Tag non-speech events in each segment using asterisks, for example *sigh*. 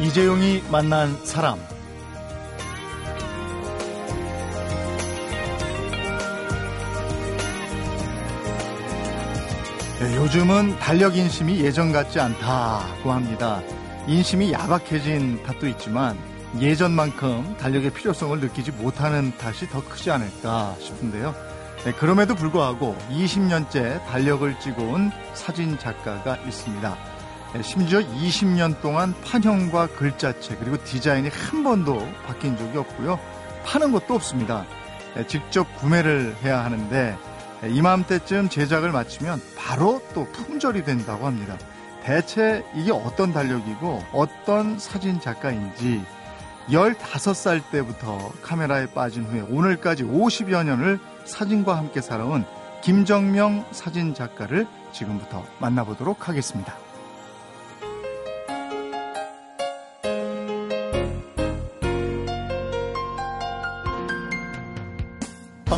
이재용이 만난 사람 네, 요즘은 달력 인심이 예전 같지 않다고 합니다. 인심이 야박해진 탓도 있지만 예전만큼 달력의 필요성을 느끼지 못하는 탓이 더 크지 않을까 싶은데요. 네, 그럼에도 불구하고 20년째 달력을 찍어온 사진 작가가 있습니다. 네, 심지어 20년 동안 판형과 글자체 그리고 디자인이 한 번도 바뀐 적이 없고요. 파는 것도 없습니다. 네, 직접 구매를 해야 하는데 이맘때쯤 제작을 마치면 바로 또 품절이 된다고 합니다. 대체 이게 어떤 달력이고 어떤 사진 작가인지 15살 때부터 카메라에 빠진 후에 오늘까지 50여 년을 사진과 함께 살아온 김정명 사진 작가를 지금부터 만나보도록 하겠습니다.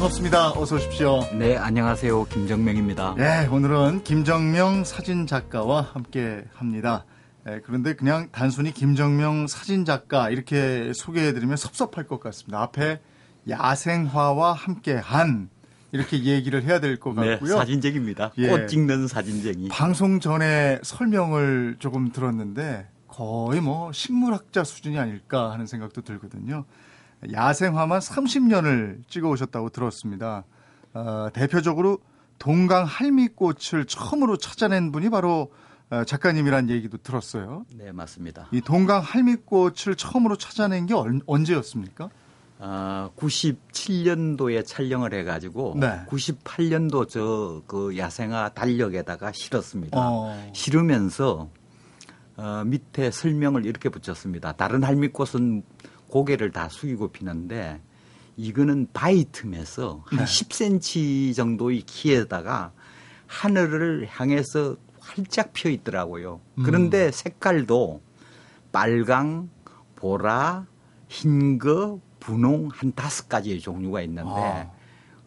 반갑습니다. 어서 오십시오. 네, 안녕하세요. 김정명입니다. 네, 오늘은 김정명 사진 작가와 함께 합니다. 네, 그런데 그냥 단순히 김정명 사진 작가 이렇게 소개해드리면 섭섭할 것 같습니다. 앞에 야생화와 함께 한 이렇게 얘기를 해야 될것 네, 같고요. 사진쟁입니다. 예. 꽃 찍는 사진쟁이. 방송 전에 설명을 조금 들었는데 거의 뭐 식물학자 수준이 아닐까 하는 생각도 들거든요. 야생화만 30년을 찍어 오셨다고 들었습니다. 어, 대표적으로 동강 할미꽃을 처음으로 찾아낸 분이 바로 어, 작가님이란 얘기도 들었어요. 네, 맞습니다. 이 동강 할미꽃을 처음으로 찾아낸 게 얼- 언제였습니까? 아, 97년도에 촬영을 해가지고 네. 98년도 저 그 야생화 달력에다가 실었습니다. 어. 실으면서 어, 밑에 설명을 이렇게 붙였습니다. 다른 할미꽃은 고개를 다 숙이고 피는데 이거는 바위 틈에서 한 네. 10cm 정도의 키에다가 하늘을 향해서 활짝 피어 있더라고요. 음. 그런데 색깔도 빨강, 보라, 흰거, 분홍 한 다섯 가지의 종류가 있는데 아.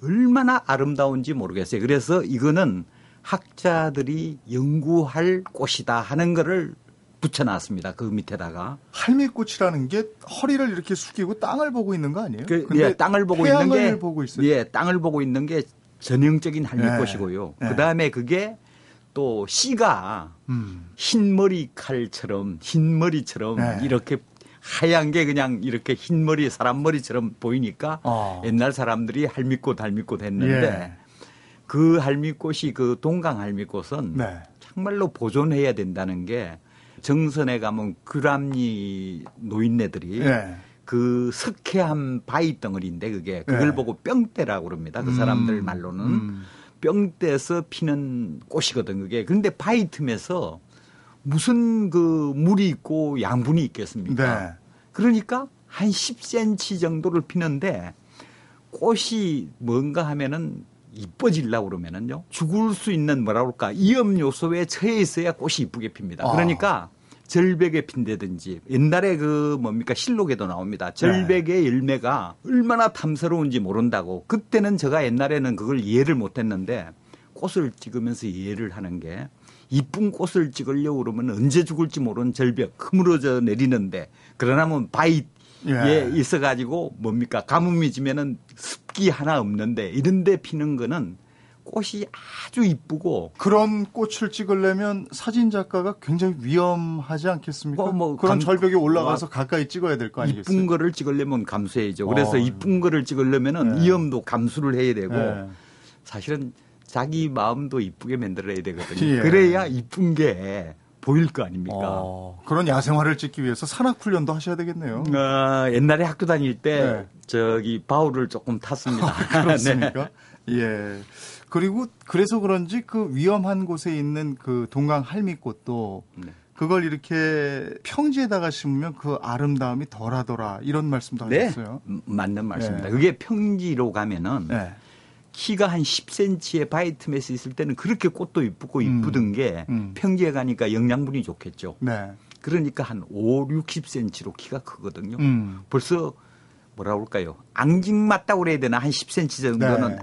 얼마나 아름다운지 모르겠어요. 그래서 이거는 학자들이 연구할 꽃이다 하는 거를 붙여놨습니다. 그 밑에다가. 할미꽃이라는 게 허리를 이렇게 숙이고 땅을 보고 있는 거 아니에요? 그, 근데 예, 땅을 보고 있는 게 보고 있어요. 예, 땅을 보고 있는 게 전형적인 할미꽃이고요. 네. 그 다음에 그게 또 씨가 음. 흰 머리 칼처럼 흰 머리처럼 네. 이렇게 하얀 게 그냥 이렇게 흰 머리 사람 머리처럼 보이니까 어. 옛날 사람들이 할미꽃 할미꽃 했는데 예. 그 할미꽃이 그 동강 할미꽃은 네. 정말로 보존해야 된다는 게 정선에 가면 그람리 노인네들이 예. 그 석회한 바위 덩어리인데 그게 그걸 네. 보고 뿅대라고 그럽니다. 그 사람들 음, 말로는 음. 뿅대서 피는 꽃이거든 그게. 그런데 바위 틈에서 무슨 그 물이 있고 양분이 있겠습니까? 네. 그러니까 한 10cm 정도를 피는데 꽃이 뭔가 하면은 이뻐지려고 그러면은요 죽을 수 있는 뭐라 그럴까 위험 요소에 처해 있어야 꽃이 이쁘게 핍니다. 아. 그러니까 절벽에 핀다든지 옛날에 그 뭡니까 실록에도 나옵니다. 절벽의 열매가 얼마나 탐스러운지 모른다고 그때는 제가 옛날에는 그걸 이해를 못했는데 꽃을 찍으면서 이해를 하는 게 이쁜 꽃을 찍으려고 그러면 언제 죽을지 모르는 절벽 흐물어져 내리는데 그러나 뭐 바위에 예. 있어가지고 뭡니까 가뭄이 지면은 습기 하나 없는데 이런데 피는 거는 꽃이 아주 이쁘고 그런 꽃을 찍으려면 사진 작가가 굉장히 위험하지 않겠습니까? 어, 뭐 그런 감- 절벽에 올라가서 가까이 찍어야 될 거 아니겠어요? 이쁜 거를 찍으려면 감수해야죠. 그래서 어. 이쁜 거를 찍으려면은 네. 위험도 감수를 해야 되고 예. 사실은 자기 마음도 이쁘게 만들어야 되거든요. 예. 그래야 이쁜 게 보일 거 아닙니까? 어, 그런 야생화를 찍기 위해서 산악 훈련도 하셔야 되겠네요. 어, 옛날에 학교 다닐 때 네. 저기 바울을 조금 탔습니다. 그렇습니까? *laughs* 예. 그리고 그래서 그런지 그 위험한 곳에 있는 그 동강 할미꽃도 네. 그걸 이렇게 평지에다가 심으면 그 아름다움이 덜하더라 이런 말씀도 네, 하셨어요. 음, 맞는 말씀입니다. 네. 그게 평지로 가면은 네. 키가 한 10cm의 바위 틈에서 있을 때는 그렇게 꽃도 이쁘고 음. 이쁘던 게 음. 평지에 가니까 영양분이 좋겠죠. 네. 그러니까 한 5, 60cm로 키가 크거든요. 음. 벌써 뭐라 그럴까요? 앙증 맞다고 그래야 되나? 한 10cm 정도는 네.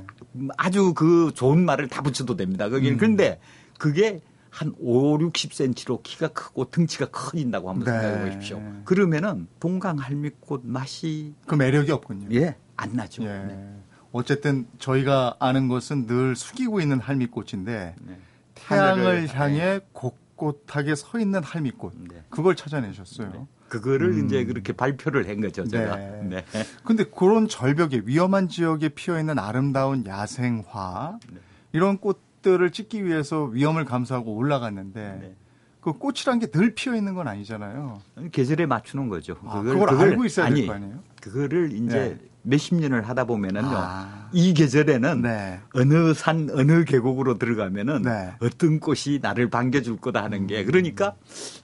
아주 그 좋은 말을 다 붙여도 됩니다. 거기는. 음. 그런데 그게 한 5, 60cm로 키가 크고 등치가 커진다고 한번 네. 생각해 보십시오. 그러면은 동강 할미꽃 맛이 그 매력이 없군요. 예, 안 나죠. 예. 네. 어쨌든 저희가 아는 것은 늘 숙이고 있는 할미꽃인데 네. 태양을 향해 곳곳하게 서 있는 할미꽃. 네. 그걸 찾아내셨어요. 네. 그거를 음. 이제 그렇게 발표를 한 거죠, 제가. 네. 네. 근데 그런 절벽에 위험한 지역에 피어 있는 아름다운 야생화 네. 이런 꽃들을 찍기 위해서 위험을 감수하고 올라갔는데 네. 그 꽃이란 게 늘 피어 있는 건 아니잖아요. 계절에 맞추는 거죠. 아, 그걸 알고 있어야 될 거 아니에요? 그거를 이제 네. 몇십 년을 하다 보면은요. 아. 이 계절에는 네. 어느 산 어느 계곡으로 들어가면은 네. 음. 어떤 꽃이 나를 반겨줄 거다 하는 게 그러니까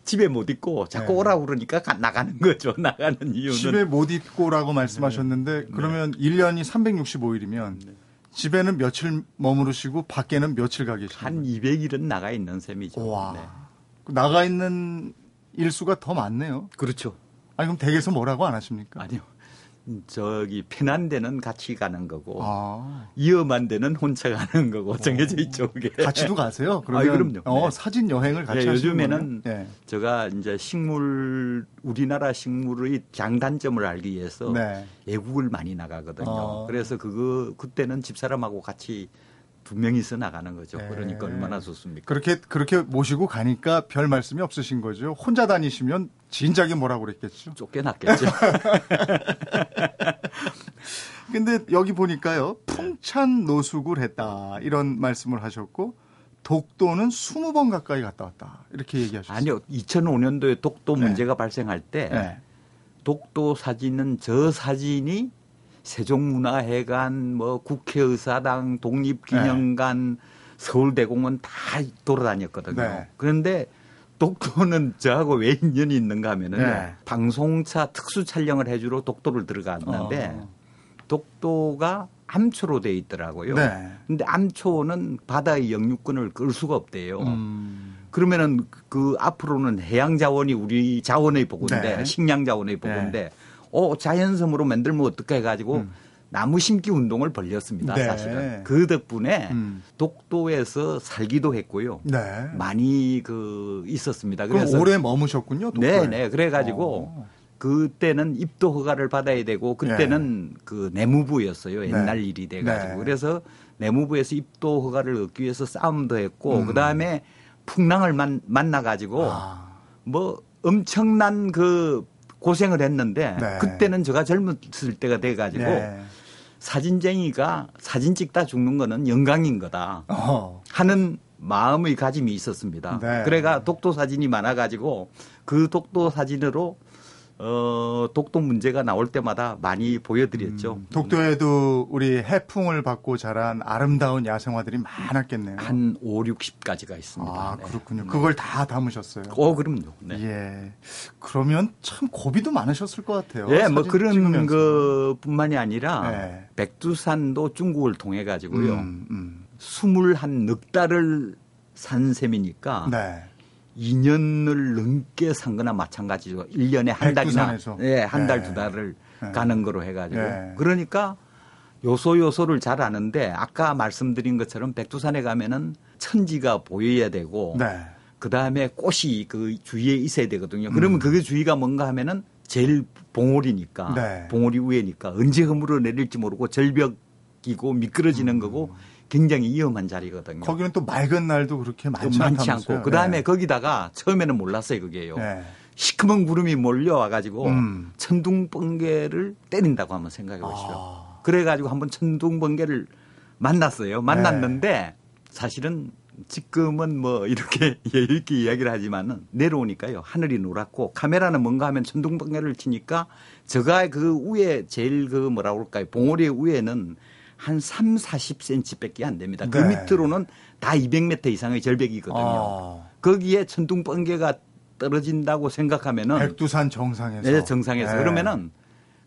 집에 못 있고 자꾸 네. 오라고 그러니까 가- 나가는 거죠. *laughs* 나가는 이유는 집에 못 있고라고 말씀하셨는데 그러면 1년이 365일이면 집에는 며칠 머무르시고 밖에는 며칠 가 계시는 한 거예요? 200일은 나가 있는 셈이죠. 와. 네. 나가 있는 일수가 더 많네요. 그렇죠. 아니 그럼 댁에서 뭐라고 안 하십니까? 아니요. 저기 편한 데는 같이 가는 거고 아. 위험한 데는 혼자 가는 거고 정해져 있죠. 그게. 같이도 가세요? *laughs* 그러면 아이, 그럼요. 어, 네. 사진 여행을 같이 네, 하시는 요즘에는? 네. 제가 이제 식물 우리나라 식물의 장단점을 알기 위해서 네. 외국을 많이 나가거든요. 어. 그래서 그거 그때는 집사람하고 같이 두 명이서 나가는 거죠. 네. 그러니까 얼마나 좋습니까? 그렇게 그렇게 모시고 가니까 별 말씀이 없으신 거죠. 혼자 다니시면 진작에 뭐라고 그랬겠죠. 쫓겨났겠죠. *laughs* 근데 여기 보니까요. 풍찬 노숙을 했다. 이런 말씀을 하셨고 독도는 20번 가까이 갔다 왔다. 이렇게 얘기하셨어요. 아니요. 2005년도에 독도 네. 문제가 발생할 때 네. 독도 사진은 저 사진이 세종문화회관, 뭐 국회의사당, 독립기념관, 서울대공원 다 돌아다녔거든요. 네. 그런데 독도는 저하고 왜 인연이 있는가 하면은 네. 방송차 특수 촬영을 해주러 독도를 들어갔는데 어. 독도가 암초로 돼 있더라고요. 네. 근데 암초는 바다의 영유권을 끌 수가 없대요. 음. 그러면은 그 앞으로는 해양 자원이 우리 자원의 보고인데 네. 식량 자원의 보고인데 어 자연섬으로 만들면 어떻게 해가지고 음. 나무 심기 운동을 벌렸습니다. 네. 사실은 그 덕분에 음. 독도에서 살기도 했고요. 네. 많이 그 있었습니다. 그래서 오래 머무셨군요. 독도에. 네네 그래가지고 어. 그때는 입도 허가를 받아야 되고 그때는 그 내무부였어요. 옛날 네. 일이 돼가지고 네. 그래서 내무부에서 입도 허가를 얻기 위해서 싸움도 했고 음. 그 다음에 풍랑을 만, 만나가지고 아. 뭐 엄청난 그 고생을 했는데 네. 그때는 제가 젊었을 때가 돼가지고 네. 사진쟁이가 사진 찍다 죽는 거는 영광인 거다 어. 하는 마음의 가짐이 있었습니다. 네. 그래가 독도 사진이 많아가지고 그 독도 사진으로 어 독도 문제가 나올 때마다 많이 보여드렸죠. 음, 독도에도 우리 해풍을 받고 자란 아름다운 야생화들이 많았겠네요. 한 5, 60가지가 있습니다. 아, 네. 그렇군요. 그걸 다 담으셨어요. 어, 그럼요. 네. 예. 그러면 참 고비도 많으셨을 것 같아요. 예, 뭐 그런 찍으면서. 것뿐만이 아니라 네. 백두산도 중국을 통해 가지고요. 음, 음. 스물 한넉 달을 산 셈이니까 네. 2년을 넘게 산 거나 마찬가지죠. 1년에 한 달이나. 예, 한달 네. 두 달을 네. 가는 거로 해 가지고. 네. 그러니까 요소 요소를 잘 아는데 아까 말씀드린 것처럼 백두산에 가면은 천지가 보여야 되고 네. 그다음에 꽃이 그 주위에 있어야 되거든요. 그러면 음. 그게 주위가 뭔가 하면은 제일 봉오리니까 네. 봉오리 위에니까 언제 허물어 내릴지 모르고 절벽이고 미끄러지는 거고 굉장히 위험한 자리거든요. 음. 거기는 또 맑은 날도 그렇게 많지, 많지? 않고 그다음에 네. 거기다가 처음에는 몰랐어요 그게요. 네. 시커먼 구름이 몰려와 가지고 음. 천둥 번개를 때린다고 한번 생각해 보시죠. 아. 그래 가지고 한번 천둥 번개를 만났어요. 만났는데 사실은 지금은 뭐 이렇게 *laughs* 여유 있게 이야기를 하지만은 내려오니까요. 하늘이 노랗고 카메라는 뭔가 하면 천둥번개를 치니까 제가 그 위에 제일 그 뭐라 그럴까요. 봉오리 위에는 한 3, 40cm밖에 안 됩니다. 그 네. 밑으로는 다 200m 이상의 절벽이거든요. 아. 거기에 천둥 번개가 떨어진다고 생각하면은 백두산 정상에서. 네, 정상에서 네. 그러면은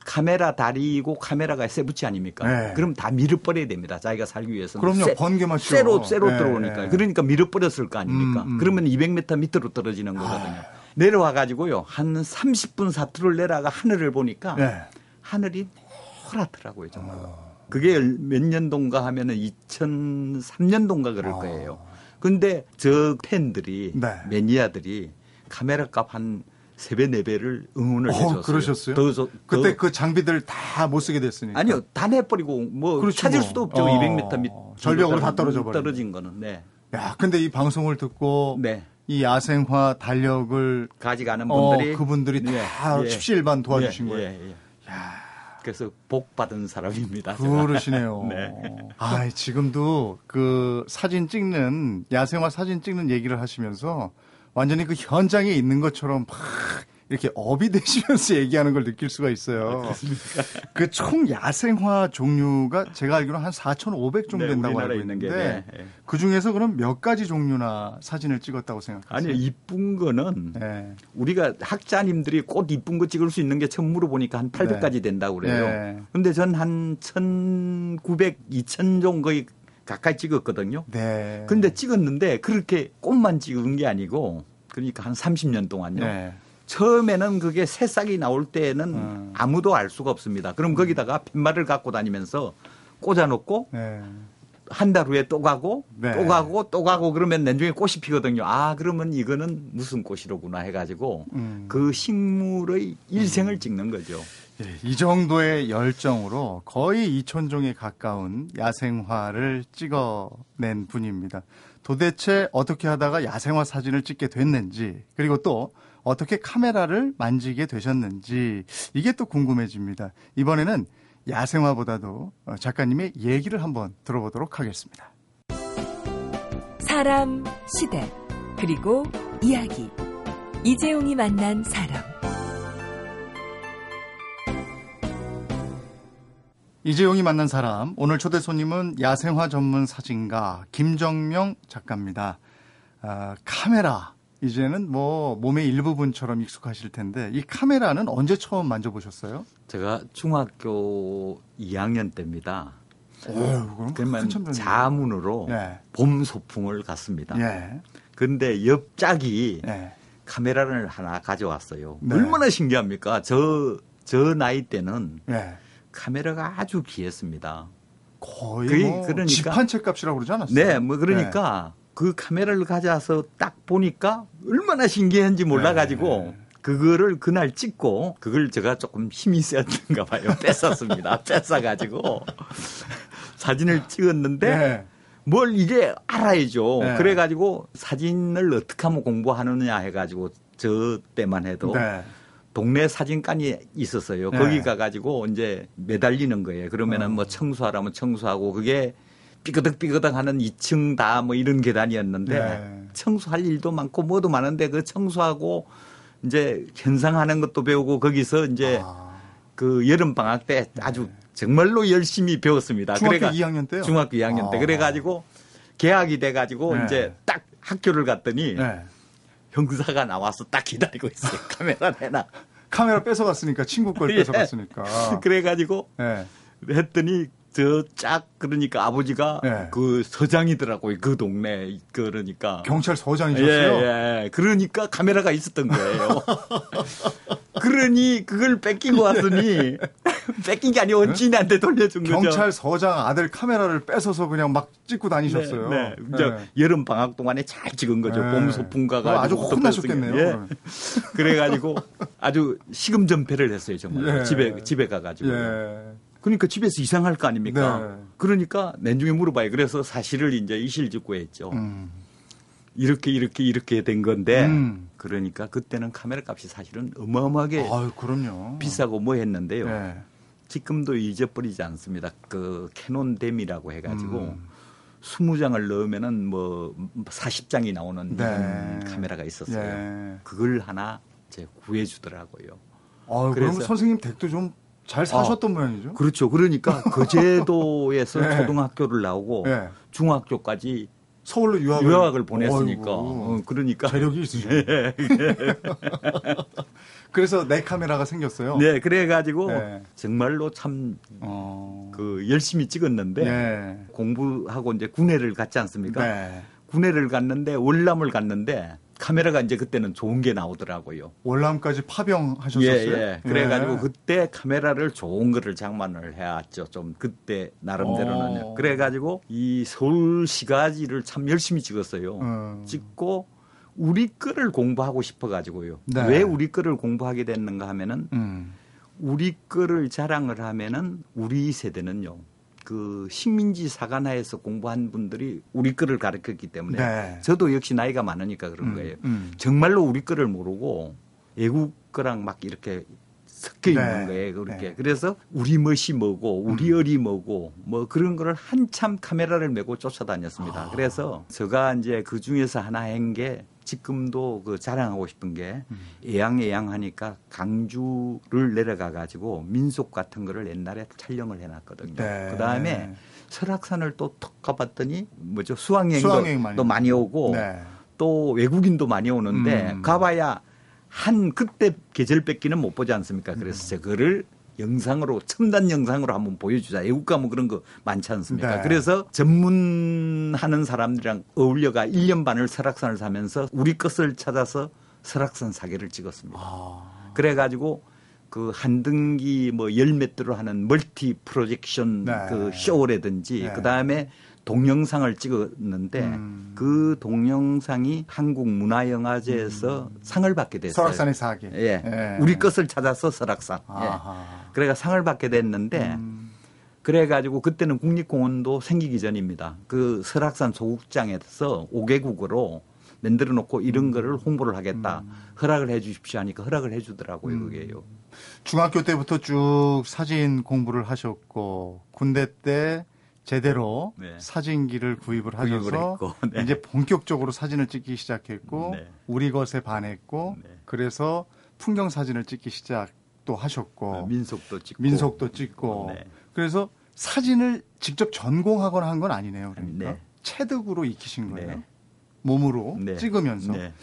카메라 다리고 카메라가 세부치 아닙니까? 네. 그럼 다 밀어버려야 됩니다. 자기가 살기 위해서는. 그럼요. 세- 번개 맞죠. 쇠로 쇠로 네, 들어오니까. 네. 그러니까 밀어버렸을 거 아닙니까? 음, 음. 그러면 200m 밑으로 떨어지는 거거든요. 내려와 가지고요. 한 30분 사투를 내려가 하늘을 보니까 네. 하늘이 노랗더라고요, 정말. 어. 그게 몇 년도인가 하면은 2003년도인가 그럴 어. 거예요. 근데 저 팬들이 네. 매니아들이 카메라 값 한 세 배 네 배를 응원을 어, 해줬어요. 그러셨어요? 더, 더, 그때 더- 그 장비들 다 못 쓰게 됐으니까. 아니요 다 내버리고 뭐 그렇죠, 찾을 뭐. 수도 없죠. 어, 200m 밑 절벽으로 다 떨어져 버리고. 떨어진 거는 네. 야, 근데 이 방송을 듣고 네. 이 야생화 달력을 가져가는 어, 분들이 그분들이 다 예, 예. 십시일반 도와주신 예, 거예요. 예, 예. 그래서 복 받은 사람입니다. 그러시네요. *laughs* 네. 아, 지금도 그 사진 찍는 야생화 사진 찍는 얘기를 하시면서 완전히 그 현장에 있는 것처럼 막 이렇게 업이 되시면서 *laughs* 얘기하는 걸 느낄 수가 있어요. *laughs* 그 총 야생화 종류가 제가 알기로는 한 4,500 정도 네, 된다고 알고 있는 있는데 네, 네. 그 중에서 그럼 몇 가지 종류나 사진을 찍었다고 생각하세요? 아니요 이쁜 거는 네. 우리가 학자님들이 꽃 이쁜 거 찍을 수 있는 게 처음 물어보니까 한 800까지 된다고 그래요. 네. 근데 전 한 1900, 2000 정도 거의 가까이 찍었거든요. 네. 근데 찍었는데 그렇게 꽃만 찍은 게 아니고 그러니까 한 30년 동안요. 네. 처음에는 그게 새싹이 나올 때는 음. 아무도 알 수가 없습니다. 그럼 거기다가 팻말을 갖고 다니면서 꽂아놓고 네. 한달 후에 또 가고 네. 또 가고 또 가고 그러면 내중에 꽃이 피거든요. 아 그러면 이거는 무슨 꽃이로구나 해가지고 음. 그 식물의 일생을 찍는 거죠. 예, 이 정도의 열정으로 거의 2천 종에 가까운 야생화를 찍어낸 분입니다. 도대체 어떻게 하다가 야생화 사진을 찍게 됐는지, 그리고 또 어떻게 카메라를 만지게 되셨는지, 이게 또 궁금해집니다. 이번에는 야생화보다도 어, 작가님의 얘기를 한번 들어보도록 하겠습니다. 사람, 시대, 그리고 이야기. 이재용이 만난 사람. 이재용이 만난 사람 오늘 초대 손님은 야생화 전문 사진가 김정명 작가입니다. 아, 카메라 이제는 뭐 몸의 일부분처럼 익숙하실 텐데 이 카메라는 언제 처음 만져보셨어요? 제가 중학교 2학년 때입니다. 그러면. 자문으로 예. 봄 소풍을 갔습니다. 예. 근데 옆짝이 예. 카메라를 하나 가져왔어요. 네. 얼마나 신기합니까? 저, 저 나이 때는 예. 카메라가 아주 귀했습니다. 거의 거의 뭐 그러니까- 집한 채 값이라고 그러지 않았어요? 네, 뭐 그러니까 그 카메라를 가져와서 딱 보니까 얼마나 신기한지 몰라가지고 네. 그거를 그날 찍고 그걸 제가 조금 힘이 세었던가 봐요. *laughs* 뺐었습니다. 뺐어가지고 사진을 찍었는데 네. 뭘 이게 알아야죠. 네. 그래가지고 사진을 어떻게 하면 공부하느냐 해가지고 저 때만 해도 네. 동네 사진관이 있었어요. 네. 거기 가가지고 이제 매달리는 거예요. 그러면은 어. 뭐 청소하라면 청소하고 그게 삐그덕삐그덕 하는 2층 다 뭐 이런 계단이었는데 네. 청소할 일도 많고 뭐도 많은데 그 청소하고 이제 현상하는 것도 배우고 거기서 이제 아, 그 여름 방학 때 아주 정말로 열심히 배웠습니다. 중학교 그래가- 2학년 때요? 중학교 2학년 때 아. 그래가지고 개학이 돼가지고 네. 이제 딱 학교를 갔더니 네. 형사가 나와서 딱 기다리고 있어요. *laughs* 카메라 내놔. 카메라 뺏어갔으니까 친구 걸 *laughs* 예. 뺏어갔으니까. 그래가지고 네. 했더니 저짝 그러니까 아버지가 네. 그 서장이더라고요. 그 동네 그러니까. 경찰 서장이셨어요? 예, 예. 그러니까 카메라가 있었던 거예요. *laughs* 그러니 그걸 뺏기고 왔으니 *laughs* 뺏긴 게 아니고 원진이한테 돌려준 거죠. 경찰 서장 아들 카메라를 뺏어서 그냥 막 찍고 다니셨어요. 네, 네. 네. 여름 방학 동안에 잘 찍은 거죠. 네. 봄 소풍 가가지고 아주 또 혼나셨겠네요. 예. *laughs* 그래가지고 아주 시금전폐를 했어요 정말 예. 집에 집에 가가지고. 예. 그러니까 집에서 이상할 거 아닙니까? 네. 그러니까 내중에 물어봐요. 그래서 사실을 이제 이실직고 했죠. 음. 이렇게 이렇게 이렇게 된 건데 음. 그러니까 그때는 카메라 값이 사실은 어마어마하게 아유, 그럼요. 비싸고 뭐 했는데요. 네. 지금도 잊어버리지 않습니다. 그 캐논 댐이라고 해가지고 음. 20장을 넣으면은 뭐 40장이 나오는 네. 카메라가 있었어요. 예. 그걸 하나 이제 구해주더라고요. 그럼 그래서- 선생님 댁도 좀 잘 사셨던 모양이죠? 그렇죠. 그러니까 *laughs* 그 제도에서 네. 초등학교를 나오고 네. 중학교까지 서울로 유학을, 유학을 보냈으니까. 어이구, 어, 그러니까. 재력이 있으시죠. *laughs* 그래서 내 카메라가 생겼어요. 네, 그래가지고 네. 정말로 참그 어. 열심히 찍었는데 네. 공부하고 이제 군회를 갔지 않습니까? 네. 군회를 갔는데 월남을 갔는데 카메라가 이제 그때는 좋은 게 나오더라고요. 월남까지 파병하셨었어요. 예, 예. 그래가지고 예. 그때 카메라를 좋은 거를 장만을 해왔죠. 좀 그때 나름대로는. 어. 그래가지고 이 서울 시가지를 참 열심히 찍었어요. 음. 찍고 우리 거를 공부하고 싶어가지고요. 네. 왜 우리 거를 공부하게 됐는가 하면은 음. 우리 거를 자랑을 하면은 우리 세대는요. 그 식민지 사관하에서 공부한 분들이 우리 거를 가르쳤기 때문에 네. 저도 역시 나이가 많으니까 그런 음, 거예요. 음. 정말로 우리 거를 모르고 외국 거랑 막 이렇게 섞여 있는 네. 거예요. 그렇게. 네. 음. 그래서 우리 멋이 뭐고 우리 얼이 뭐고 뭐 그런 거를 한참 카메라를 메고 쫓아다녔습니다. 아. 그래서 제가 이제 그 중에서 하나 한 게 지금도 그 자랑하고 싶은 게 음. 애양애양 하니까 강주를 내려가 가지고 민속 같은 거를 옛날에 촬영을 해놨거든요. 네. 그 다음에 설악산을 또 턱 가봤더니 뭐죠 수학여행도 수학여행 많이 오고 네. 또 외국인도 많이 오는데 음. 가봐야 한 그때 계절 뺏기는 못 보지 않습니까? 음. 그래서 그거를 영상으로 첨단 영상으로 한번 보여주자. 외국 가면 그런 거 많지 않습니까? 네. 그래서 전문하는 사람들이랑 어울려가 1년 반을 설악산을 사면서 우리 것을 찾아서 설악산 사계를 찍었습니다. 아. 그래가지고 그 한등기 뭐 열몇 대로 하는 멀티 프로젝션 네. 그 쇼라든지 네. 그 다음에 동영상을 찍었는데 음. 그 동영상이 한국 문화영화제에서 상을 받게 됐어요. 설악산의 사계. 예. 예. 우리 것을 찾아서 설악산. 예. 아하. 그래가 상을 받게 됐는데 음. 그래가지고 그때는 국립공원도 생기기 전입니다. 그 설악산 소극장에서 5개국으로 만들어 놓고 이런 음. 거를 홍보를 하겠다. 허락을 해 주십시오 하니까 허락을 해 주더라고요, 음. 그게요. 중학교 때부터 쭉 사진 공부를 하셨고 군대 때 제대로 네. 사진기를 구입을 하셔서 구입을 네. 이제 본격적으로 사진을 찍기 시작했고 네. 우리 것에 반했고 네. 그래서 풍경 사진을 찍기 시작도 하셨고 어, 민속도 찍고 어. 민속도 찍고 네. 그래서 사진을 직접 전공하거나 한 건 아니네요. 그러니까 네. 체득으로 익히신 거예요. 네. 몸으로 네. 찍으면서 네.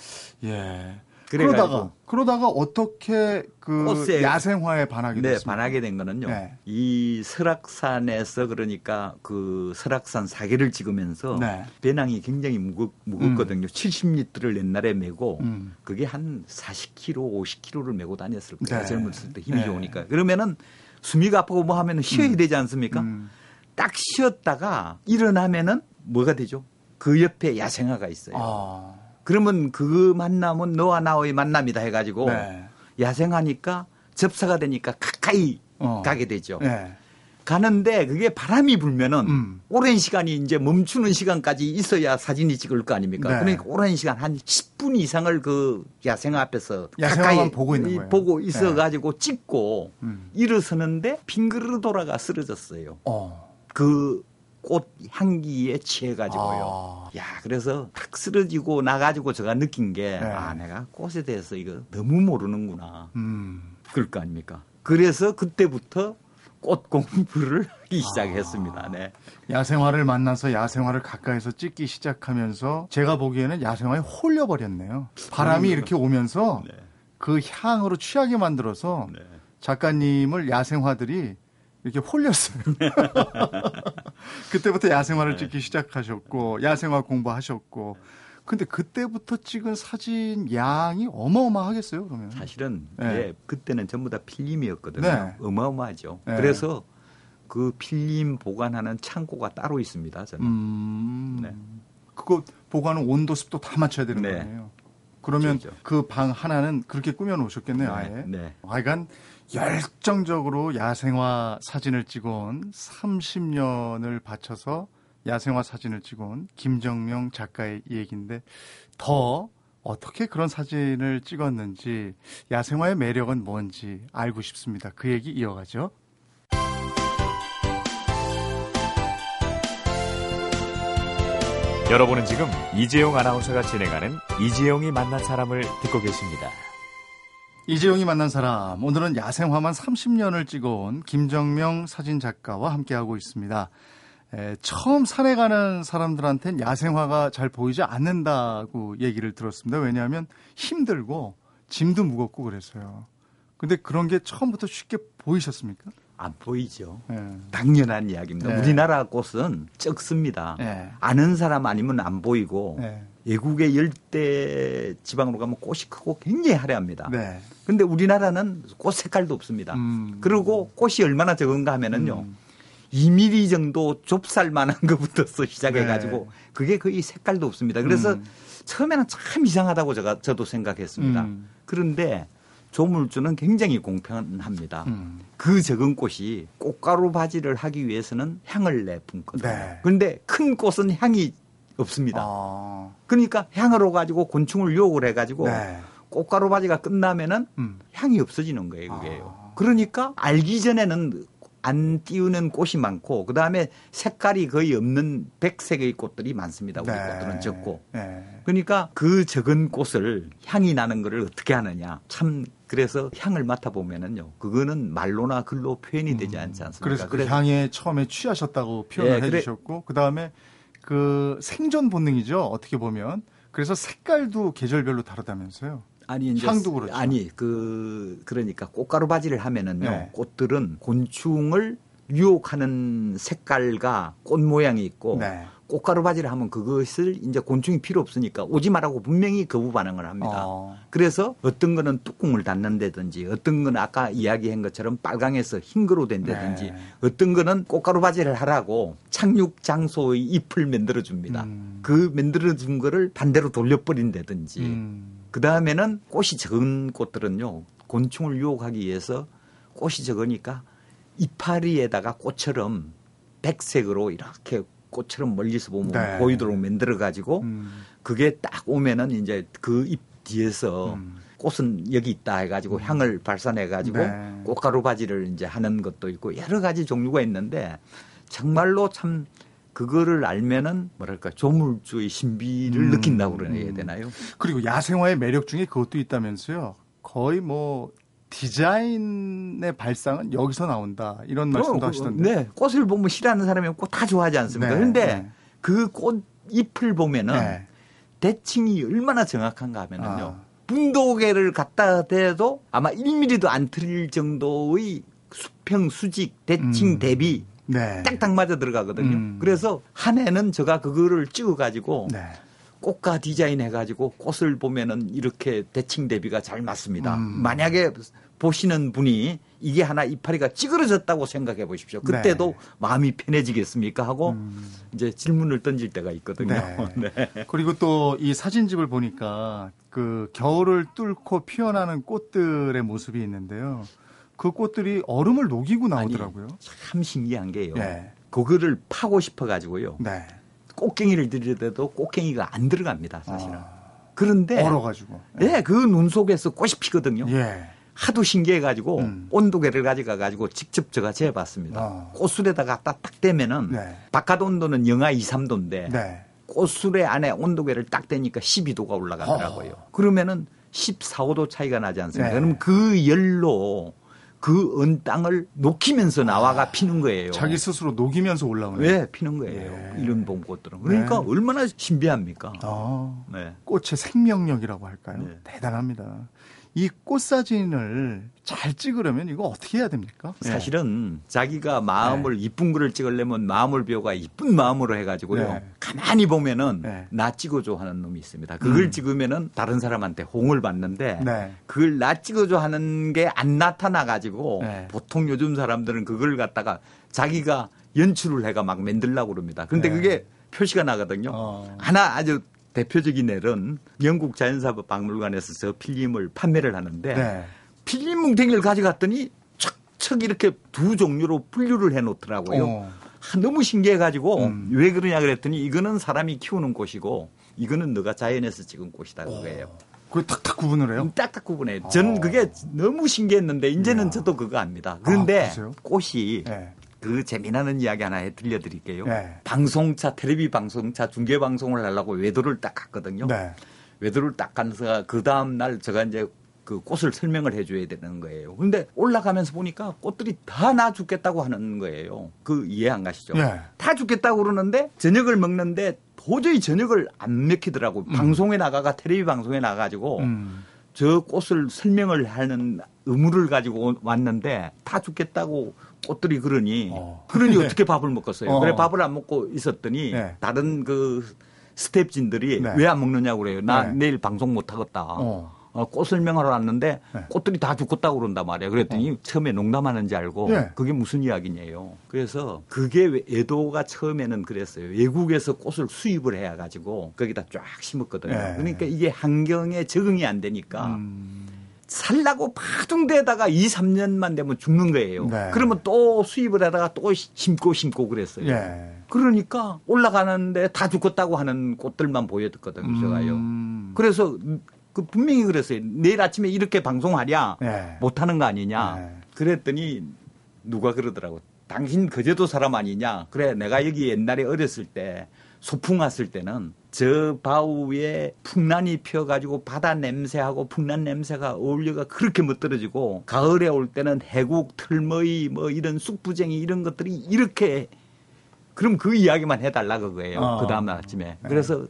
예. 그러다가 그러다가 어떻게 그 야생화에 반하게 네, 됐습니까? 반하게 된 거는요. 네. 이 설악산에서 그러니까 그 설악산 사계를 찍으면서 네. 배낭이 굉장히 무겁, 무겁거든요. 70리터를 옛날에 메고 음. 그게 한 40kg, 50kg를 메고 다녔을 거예요. 네. 젊었을 때 힘이 네. 좋으니까. 그러면은 숨이 아프고 뭐 하면은 쉬어야 되지 않습니까? 음. 딱 쉬었다가 일어나면은 뭐가 되죠? 그 옆에 야생화가 있어요. 아. 그러면 그 만남은 너와 나의 만남이다 해가지고 네. 야생하니까 접사가 되니까 가까이 어. 가게 되죠. 네. 가는데 그게 바람이 불면은 음. 오랜 시간이 이제 멈추는 시간까지 있어야 사진이 찍을 거 아닙니까? 네. 그러니까 오랜 시간 한 10분 이상을 그 야생화 앞에서 가까이 보고 있는 이- 거예요. 보고 있어 가지고 찍고 음. 일어서는데 빙그르르 돌아가 쓰러졌어요. 어. 그 꽃 향기에 취해가지고요. 아. 야, 그래서 탁 쓰러지고 나가지고 제가 느낀 게, 네. 아, 내가 꽃에 대해서 이거 너무 모르는구나. 음. 그럴 거 아닙니까? 그래서 그때부터 꽃 공부를 *laughs* 하기 시작했습니다. 네. 야생화를 만나서 야생화를 가까이서 찍기 시작하면서 제가 보기에는 야생화에 홀려 버렸네요. 바람이 이렇게 오면서 네. 그 향으로 취하게 만들어서 네. 작가님을 야생화들이 이렇게 홀렸어요. *laughs* 그때부터 야생화를 네. 찍기 시작하셨고 야생화 공부하셨고 근데 그때부터 찍은 사진 양이 어마어마하겠어요, 그러면. 사실은 네. 예, 그때는 전부 다 필름이었거든요. 네. 어마어마하죠. 네. 그래서 그 필름 보관하는 창고가 따로 있습니다. 저는. 음. 네. 그거 보관은 온도 습도 다 맞춰야 되는 네. 거네요. 그러면 그렇죠. 그방 하나는 그렇게 꾸며 놓으셨겠네요, 아예. 네. 네. 하여간 열정적으로 야생화 사진을 찍어온 30년을 바쳐서 야생화 사진을 찍어온 김정명 작가의 얘기인데 더 어떻게 그런 사진을 찍었는지 야생화의 매력은 뭔지 알고 싶습니다. 그 얘기 이어가죠. 여러분은 지금 이재용 아나운서가 진행하는 이재용이 만난 사람을 듣고 계십니다. 이재용이 만난 사람 오늘은 야생화만 30년을 찍어온 김정명 사진 작가와 함께하고 있습니다. 에, 처음 산에 가는 사람들한테는 야생화가 잘 보이지 않는다고 얘기를 들었습니다. 왜냐하면 힘들고 짐도 무겁고 그래서요. 근데 그런 게 처음부터 쉽게 보이셨습니까? 안 보이죠. 예. 당연한 이야기입니다. 네. 우리나라 꽃은 적습니다. 네. 아는 사람 아니면 안 보이고 네. 외국의 열대 지방으로 가면 꽃이 크고 굉장히 화려합니다. 네. 근데 우리나라는 꽃 색깔도 없습니다. 음. 그리고 꽃이 얼마나 적은가 하면은요. 음. 2mm 정도 좁쌀만한 *laughs* 것부터 시작해가지고 네. 그게 거의 색깔도 없습니다. 그래서 음. 처음에는 참 이상하다고 제가 저도 생각했습니다. 음. 그런데 조물주는 굉장히 공평합니다. 음. 그 적은 꽃이 꽃가루 바지를 하기 위해서는 향을 내뿜거든요. 네. 그런데 큰 꽃은 향이 없습니다. 아. 그러니까 향으로 가지고 곤충을 유혹을 해가지고 네. 꽃가루 바지가 끝나면은 음. 향이 없어지는 거예요, 그게요. 아. 그러니까 알기 전에는 안 띄우는 꽃이 많고 그 다음에 색깔이 거의 없는 백색의 꽃들이 많습니다. 우리 꽃들은 적고. 네. 그러니까 그 적은 꽃을 향이 나는 거를 어떻게 하느냐. 참 그래서 향을 맡아 보면은요. 그거는 말로나 글로 표현이 되지 않지 않습니까? 음. 그래서 그 향에 처음에 취하셨다고 표현을 예, 그래- 해주셨고 그 다음에 그 생존 본능이죠 어떻게 보면 그래서 색깔도 계절별로 다르다면서요. 아니 이제 향도 그렇죠. 아니 그 그러니까 꽃가루 바지를 하면은요. 네. 꽃들은 곤충을 유혹하는 색깔과 꽃 모양이 있고 네. 꽃가루 바지를 하면 그것을 이제 곤충이 필요 없으니까 오지 말라고 분명히 거부 반응을 합니다. 어. 그래서 어떤 거는 뚜껑을 닫는다든지 어떤 거는 아까 이야기한 것처럼 빨강에서 흰거로 된다든지 네. 어떤 거는 꽃가루 바지를 하라고 착륙 장소의 잎을 만들어 줍니다. 음. 그 만들어 준 거를 반대로 돌려버린다든지 음. 그 다음에는 꽃이 적은 꽃들은요 곤충을 유혹하기 위해서 꽃이 적으니까 이파리에다가 꽃처럼 백색으로 이렇게 꽃처럼 멀리서 보면 네. 보이도록 만들어 가지고 음. 그게 딱 오면은 이제 그 잎 뒤에서 음. 꽃은 여기 있다 해가지고 향을 발산해 가지고 네. 꽃가루 바지를 이제 하는 것도 있고 여러 가지 종류가 있는데 정말로 참 그거를 알면은 뭐랄까 조물주의 신비를 음. 느낀다고 그래야 되나요? 그리고 야생화의 매력 중에 그것도 있다면서요. 거의 뭐 디자인의 발상은 여기서 나온다 이런 말씀도 어, 하시던데. 네, 꽃을 보면 싫어하는 사람이 없고 다 좋아하지 않습니까? 네, 그런데 네. 그꽃 잎을 보면은 네. 대칭이 얼마나 정확한가 하면은요. 아. 분도개를 갖다 대도 아마 1mm도 안 틀릴 정도의 수평, 수직, 대칭, 음. 대비 네. 딱딱 맞아 들어가거든요. 음. 그래서 한 해는 제가 그거를 찍어 가지고 네. 꽃과 디자인 해 가지고 꽃을 보면은 이렇게 대칭 대비가 잘 맞습니다. 음. 만약에 보시는 분이 이게 하나 이파리가 찌그러졌다고 생각해 보십시오. 그때도 네. 마음이 편해지겠습니까? 하고 음. 이제 질문을 던질 때가 있거든요. 네. *laughs* 네. 그리고 또 이 사진집을 보니까 그 겨울을 뚫고 피어나는 꽃들의 모습이 있는데요. 그 꽃들이 얼음을 녹이고 나오더라고요. 참 신기한 게요. 네. 그거를 파고 싶어 가지고요. 네. 꽃갱이를 들여대도 꽃갱이가 안 들어갑니다, 사실은. 아, 그런데 얼어가지고. 네, 그 눈 속에서 꽃이 피거든요. 예. 하도 신기해가지고 음. 온도계를 가져가 가지고 직접 제가 재봤습니다. 아. 꽃술에다 갖다 딱 대면은 네. 바깥 온도는 영하 2, 3도인데 네. 꽃술의 안에 온도계를 딱 대니까 12도가 올라가더라고요. 그러면은 14, 5도 차이가 나지 않습니까? 어. 네. 그럼 그 열로 그언 땅을 녹이면서 나와가 피는 거예요. 아. 자기 스스로 녹이면서 올라오는. 왜 피는 거예요? 예. 이런 봄꽃들은. 그러니까 네. 얼마나 신비합니까? 아, 네. 꽃의 생명력이라고 할까요? 네. 대단합니다. 이 꽃 사진을 잘 찍으려면 이거 어떻게 해야 됩니까? 네. 사실은 자기가 마음을 이쁜 글을 찍으려면 마음을 비워가 이쁜 마음으로 해가지고요. 네. 가만히 보면은 네. 나 찍어줘 하는 놈이 있습니다. 그걸 음. 찍으면은 다른 사람한테 홍을 받는데 네. 그걸 나 찍어줘 하는 게 안 나타나 가지고 네. 보통 요즘 사람들은 그걸 갖다가 자기가 연출을 해가 막 만들려고 그럽니다. 그런데 네. 그게 표시가 나거든요. 어. 하나 아주 대표적인 애는 영국 자연사법 박물관에서 저 필름을 판매를 하는데 네. 필름 뭉탱이를 가져갔더니 척척 이렇게 두 종류로 분류를 해 놓더라고요. 어. 아, 너무 신기해 가지고 음. 왜 그러냐 그랬더니 이거는 사람이 키우는 꽃이고 이거는 너가 자연에서 찍은 꽃이다 그거예요. 그걸 탁탁 구분을 해요? 딱딱 구분해. 전 어. 그게 너무 신기했는데 이제는 이야. 저도 그거 압니다. 그런데 아? 꽃이 네. 그 재미나는 이야기 하나 해 들려드릴게요. 네. 방송차, 텔레비 방송차 중계 방송을 하려고 외도를 딱 갔거든요. 네. 외도를 딱 가서 그 다음 날 제가 이제 그 꽃을 설명을 해줘야 되는 거예요. 근데 올라가면서 보니까 꽃들이 다 나 죽겠다고 하는 거예요. 그 이해 안 가시죠? 예. 다 죽겠다고 그러는데 저녁을 먹는데 도저히 저녁을 안 먹히더라고. 요 방송에 나가가 텔레비 방송에 나가가지고 음. 저 꽃을 설명을 하는 의무를 가지고 왔는데 다 죽겠다고 꽃들이 그러니 어. 그러니 *laughs* 어떻게 밥을 먹겠어요? 어. 그래 밥을 안 먹고 있었더니 네. 다른 그 스탭진들이 네. 왜안 먹느냐고 그래요. 나 네. 내일 방송 못 하겠다. 어. 어, 꽃 설명하러 왔는데 네. 꽃들이 다 죽었다고 그런단 말이에요. 그랬더니 처음에 농담하는지 알고 네. 그게 무슨 이야기냐요. 그래서 그게 왜 애도가 처음에는 그랬어요. 외국에서 꽃을 수입을 해야 가지고 거기다 쫙 심었거든요. 네. 그러니까 이게 환경에 적응이 안 되니까 음. 살라고 파둥대다가 2, 3년만 되면 죽는 거예요. 네. 그러면 또 수입을 하다가 또 심고 심고 그랬어요. 예. 그러니까 올라가는데 다 죽었다고 하는 꽃들만 제가요. 음. 그래서 그 분명히 그랬어요. 내일 아침에 이렇게 방송하랴 예. 못하는 거 아니냐. 네. 그랬더니 누가 그러더라고. 당신 거제도 사람 아니냐. 그래 내가 여기 옛날에 어렸을 때 소풍 왔을 때는 저 바우에 풍란이 피어가지고 바다 냄새하고 풍란 냄새가 어울려가 그렇게 멋들어지고 가을에 올 때는 해국 틀머이 뭐 이런 쑥부쟁이 이런 것들이 이렇게 그럼 그 이야기만 해달라 그거예요. 어. 그 다음날 아침에. 그래서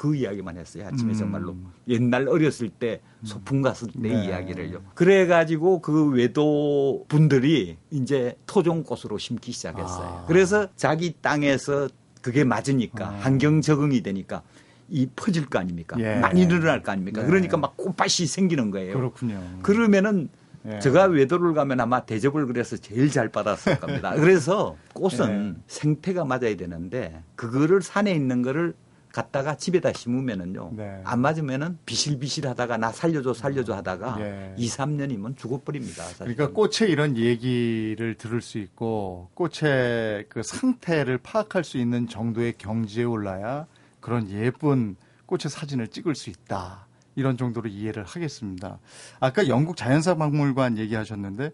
그 이야기만 했어요. 아침에 음. 정말로. 옛날 어렸을 때 소풍 갔을 때 네. 이야기를요. 그래가지고 그 외도 분들이 이제 토종꽃으로 심기 시작했어요. 아. 그래서 자기 땅에서 그게 맞으니까 아. 환경 적응이 되니까 이 퍼질 거 아닙니까? 예. 많이 늘어날 거 아닙니까? 네. 그러니까 막 꽃밭이 생기는 거예요. 그렇군요. 그러면은 예. 제가 외도를 가면 아마 대접을 그래서 제일 잘 받았을 겁니다. 그래서 꽃은 예. 생태가 맞아야 되는데 그거를 산에 있는 거를 갖다가 집에다 심으면은요. 네. 안 맞으면은 비실비실 하다가 나 살려줘 살려줘 하다가 예. 2, 3년이면 죽어버립니다. 사실은. 그러니까 꽃의 이런 얘기를 들을 수 있고 꽃의 그 상태를 파악할 수 있는 정도의 경지에 올라야 그런 예쁜 꽃의 사진을 찍을 수 있다. 이런 정도로 이해를 하겠습니다. 아까 영국 자연사 박물관 얘기하셨는데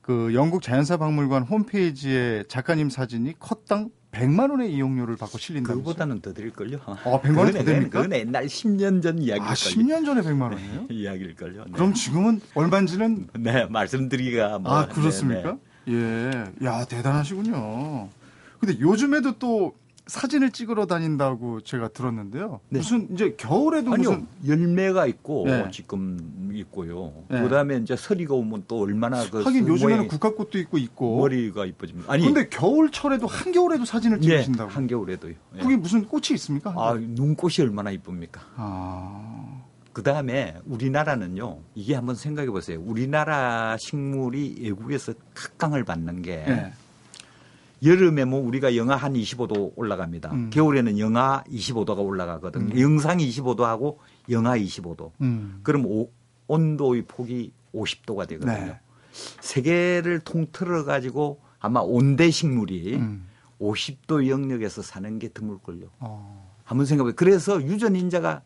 그 영국 자연사 박물관 홈페이지에 작가님 사진이 컷당 100만 원의 이용료를 받고 실린다고. 그거보다는 더 드릴걸요. 아, 100만 원더 됩니까? 그건 옛날 10년 전 이야기일걸요. 아, 10년 전에 100만 원이에요? *laughs* 이야기일걸요. 네. 그럼 지금은 얼마인지는 네, 말씀드리기가 뭐. 아, 그렇습니까? 네, 네. 예. 야, 대단하시군요. 근데 요즘에도 또 사진을 찍으러 다닌다고 제가 들었는데요. 네. 무슨 이제 겨울에도 아니요, 무슨 열매가 있고 네. 지금 있고요. 네. 그다음에 이제 서리가 오면 또 얼마나 그 하긴 요즘에는 국화꽃도 있고 있고. 머리가 이뻐집니다. 아니, 근데 겨울철에도 한겨울에도 사진을 네, 찍으신다고. 한겨울에도. 예. 그게 무슨 꽃이 있습니까? 아, 눈꽃이 얼마나 이쁩니까? 아. 그 다음에 우리나라는요, 이게 한번 생각해 보세요. 우리나라 식물이 외국에서 각광을 받는 게 예. 여름에 뭐 우리가 영하 한 25도 올라갑니다. 음. 겨울에는 영하 25도가 올라가거든요. 영상 25도하고 영하 25도. 음. 그럼 오- 온도의 폭이 50도가 되거든요. 네. 세계를 통틀어 가지고 아마 온대 식물이 음. 50도 영역에서 사는 게 드물걸요. 어. 한번 생각해. 그래서 유전 인자가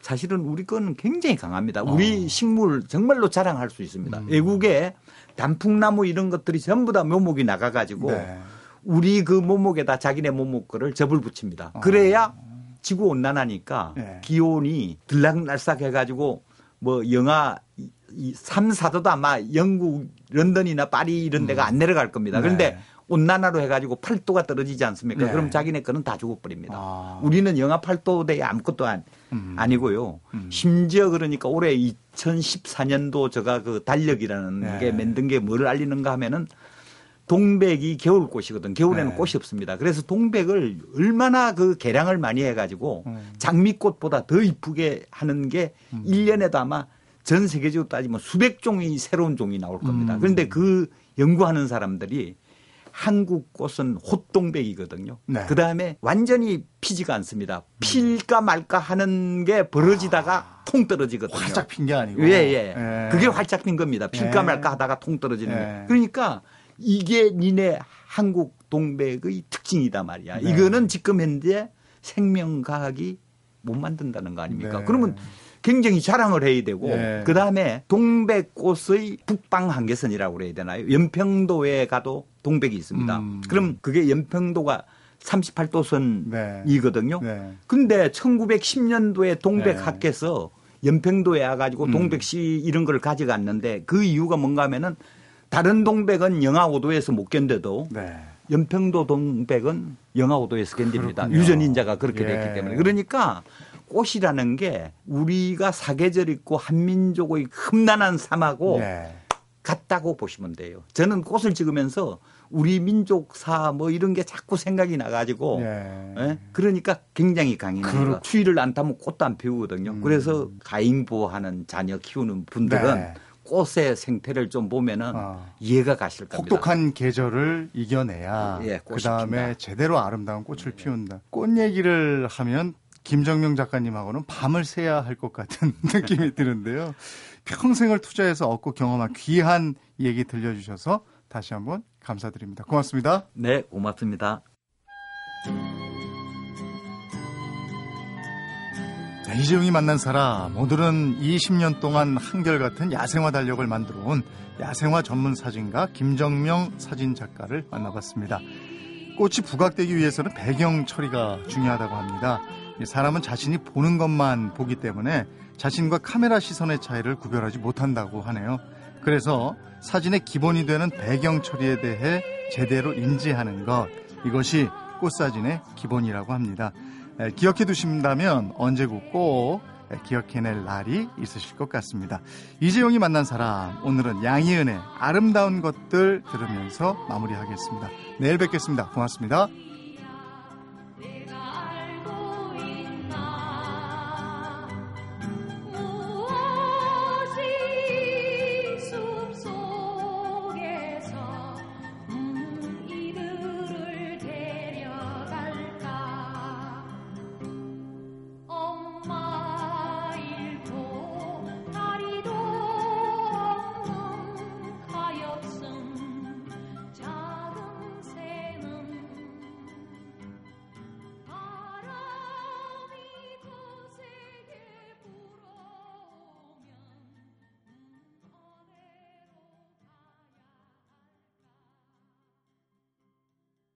사실은 우리 거는 굉장히 강합니다. 어. 우리 식물 정말로 자랑할 수 있습니다. 음. 외국에 단풍나무 이런 것들이 전부 다 묘목이 나가가지고 네. 우리 그 묘목에다 자기네 묘목 거를 접을 붙입니다. 그래야 지구 온난화니까 어. 네. 기온이 들락날싹 해가지고 뭐 영하 이- 이 3, 4도도 아마 영국 런던이나 파리 이런 데가 안 내려갈 겁니다. 네. 그런데 온난화로 해가지고 8도가 떨어지지 않습니까? 네. 그럼 자기네 거는 다 죽어버립니다. 아. 우리는 영하 8도 대에 아무것도 안, 음. 아니고요. 음. 심지어 그러니까 올해 2014년도 제가 그 달력이라는 네. 게 만든 게 뭐를 알리는가 하면은 동백이 겨울꽃이거든. 겨울에는 네. 꽃이 없습니다. 그래서 동백을 얼마나 그 개량을 많이 해가지고 음. 장미꽃보다 더 이쁘게 하는 게 음. 1년에도 아마 전 세계적으로 따지면 수백 종의 새로운 종이 나올 겁니다. 음. 그런데 그 연구하는 사람들이 한국 꽃은 호동백이거든요. 네. 그 다음에 완전히 피지가 않습니다. 필까 말까 하는 게 벌어지다가 통 떨어지거든요. 아. 활짝 핀 게 아니고. 예, 예. 예. 그게 활짝 핀 겁니다. 필까 예. 말까 하다가 통 떨어지는 예. 거예요. 그러니까 이게 니네 한국 동백의 특징이다 말이야. 네. 이거는 지금 현재 생명과학이 못 만든다는 거 아닙니까? 네. 그러면 굉장히 자랑을 해야 되고 예. 그다음에 동백꽃의 북방 한계선이라고 그래야 되나요? 연평도에 가도 동백이 있습니다. 음. 그럼 그게 연평도가 38도선이거든요. 네. 근데 1910년도에 동백 네. 학께서 연평도에 와가지고 음. 동백시 이런 걸 가져갔는데 그 이유가 뭔가 하면은 다른 동백은 영하 5도에서 못 견뎌도 네. 연평도 동백은 영하 5도에서 견딥니다. 그렇군요. 유전인자가 그렇게 예. 됐기 때문에. 그러니까 꽃이라는 게 우리가 사계절 있고 한민족의 험난한 삶하고 예. 같다고 보시면 돼요. 저는 꽃을 찍으면서 우리 민족사 뭐 이런 게 자꾸 생각이 나가지고 예. 예? 그러니까 굉장히 강인해요. 추위를 안 타면 꽃도 안 피우거든요. 음. 그래서 가잉보하는 자녀 키우는 분들은 네. 꽃의 생태를 좀 보면은 어. 이해가 가실 겁니다. 혹독한 계절을 이겨내야 예, 꽃이 그 다음에 핀다. 제대로 아름다운 꽃을 피운다. 꽃 얘기를 하면 김정명 작가님하고는 밤을 새야 할 것 같은 *laughs* 느낌이 드는데요. 평생을 투자해서 얻고 경험한 귀한 얘기 들려주셔서 다시 한번 감사드립니다. 고맙습니다. 네, 고맙습니다. 이재용이 만난 사람 오늘은 20년 동안 한결같은 야생화 달력을 만들어 온 야생화 전문 사진가 김정명 사진 작가를 만나봤습니다. 꽃이 부각되기 위해서는 배경 처리가 중요하다고 합니다. 이 사람은 자신이 보는 것만 보기 때문에 자신과 카메라 시선의 차이를 구별하지 못한다고 하네요. 그래서 사진의 기본이 되는 배경 처리에 대해 제대로 인지하는 것 이것이 꽃사진의 기본이라고 합니다. 에, 기억해 두신다면 언제고 꼭 에, 기억해낼 날이 있으실 것 같습니다. 이재용이 만난 사람 오늘은 양희은의 아름다운 것들 들으면서 마무리하겠습니다. 내일 뵙겠습니다. 고맙습니다.